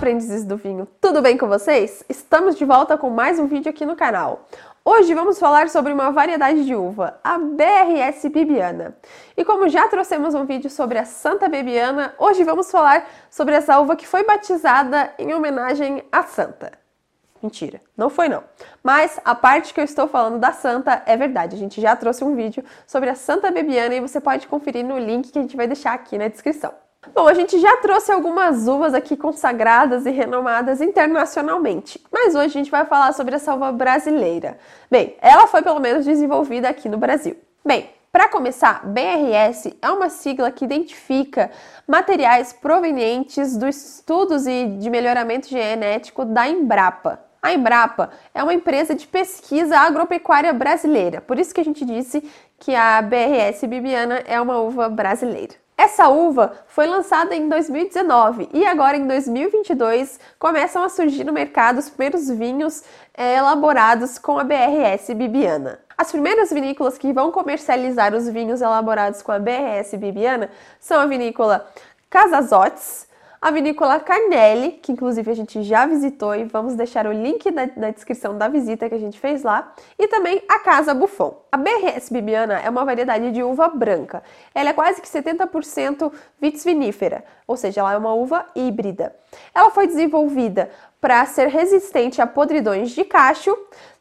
aprendizes do vinho, tudo bem com vocês? Estamos de volta com mais um vídeo aqui no canal. Hoje vamos falar sobre uma variedade de uva, a BRS Bibiana. E como já trouxemos um vídeo sobre a Santa Bibiana, hoje vamos falar sobre essa uva que foi batizada em homenagem à Santa. Mentira, não foi não. Mas a parte que eu estou falando da Santa é verdade. A gente já trouxe um vídeo sobre a Santa Bibiana e você pode conferir no link que a gente vai deixar aqui na descrição. Bom, a gente já trouxe algumas uvas aqui consagradas e renomadas internacionalmente, mas hoje a gente vai falar sobre essa uva brasileira. Bem, ela foi pelo menos desenvolvida aqui no Brasil. Bem, para começar, BRS é uma sigla que identifica materiais provenientes dos estudos e de melhoramento genético da Embrapa. A Embrapa é uma empresa de pesquisa agropecuária brasileira, por isso que a gente disse que a BRS Bibiana é uma uva brasileira. Essa uva foi lançada em 2019 e agora em 2022 começam a surgir no mercado os primeiros vinhos é, elaborados com a BRS Bibiana. As primeiras vinícolas que vão comercializar os vinhos elaborados com a BRS Bibiana são a vinícola Casazotes, a vinícola Carnelli, que inclusive a gente já visitou e vamos deixar o link na, na, descrição da visita que a gente fez lá, e também a Casa Buffon. A BRS Bibiana é uma variedade de uva branca. Ela é quase que 70% vitis vinífera, ou seja, ela é uma uva híbrida. Ela foi desenvolvida para ser resistente a podridões de cacho,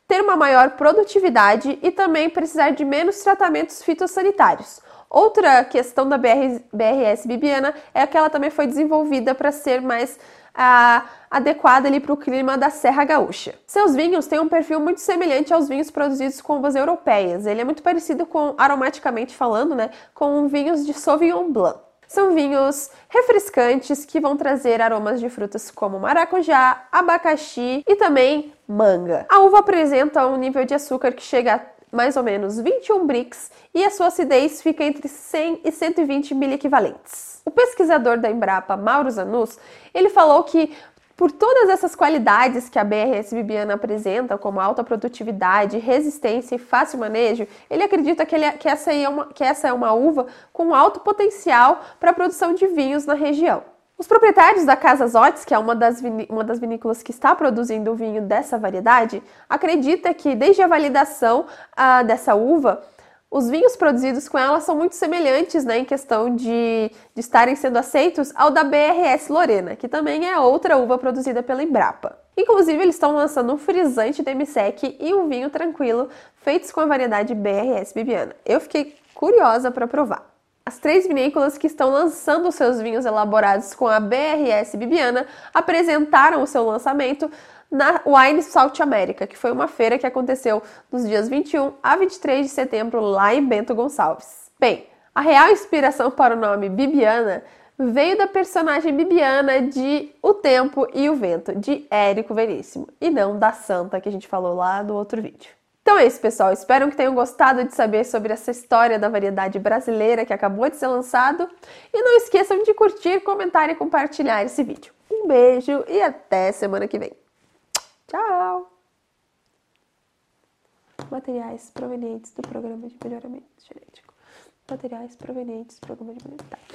ter uma maior produtividade e também precisar de menos tratamentos fitossanitários. Outra questão da BR, BRS Bibiana é que ela também foi desenvolvida para ser mais ah, adequada ali para o clima da Serra Gaúcha. Seus vinhos têm um perfil muito semelhante aos vinhos produzidos com uvas europeias. Ele é muito parecido com, aromaticamente falando, né, com vinhos de Sauvignon Blanc. São vinhos refrescantes que vão trazer aromas de frutas como maracujá, abacaxi e também manga. A uva apresenta um nível de açúcar que chega a mais ou menos 21 brix e a sua acidez fica entre 100 e 120 miliequivalentes. O pesquisador da Embrapa, Mauro Zanus, ele falou que por todas essas qualidades que a BRS Bibiana apresenta, como alta produtividade, resistência e fácil manejo, ele acredita que, ele, que, essa, é uma, que essa é uma uva com alto potencial para a produção de vinhos na região. Os proprietários da Casa Zotes, que é uma das, uma das vinícolas que está produzindo o vinho dessa variedade, acredita que desde a validação uh, dessa uva, os vinhos produzidos com ela são muito semelhantes né, em questão de, de estarem sendo aceitos ao da BRS Lorena, que também é outra uva produzida pela Embrapa. Inclusive, eles estão lançando um frisante demi-sec e um vinho tranquilo feitos com a variedade BRS Bibiana. Eu fiquei curiosa para provar. As três vinícolas que estão lançando seus vinhos elaborados com a BRS Bibiana apresentaram o seu lançamento na Wine South America, que foi uma feira que aconteceu nos dias 21 a 23 de setembro lá em Bento Gonçalves. Bem, a real inspiração para o nome Bibiana veio da personagem Bibiana de O Tempo e o Vento, de Érico Veríssimo, e não da santa que a gente falou lá no outro vídeo. Então é isso, pessoal. Espero que tenham gostado de saber sobre essa história da variedade brasileira que acabou de ser lançado. E não esqueçam de curtir, comentar e compartilhar esse vídeo. Um beijo e até semana que vem. Tchau! Materiais provenientes do programa de melhoramento genético. Materiais provenientes do programa de melhoramento. Tá.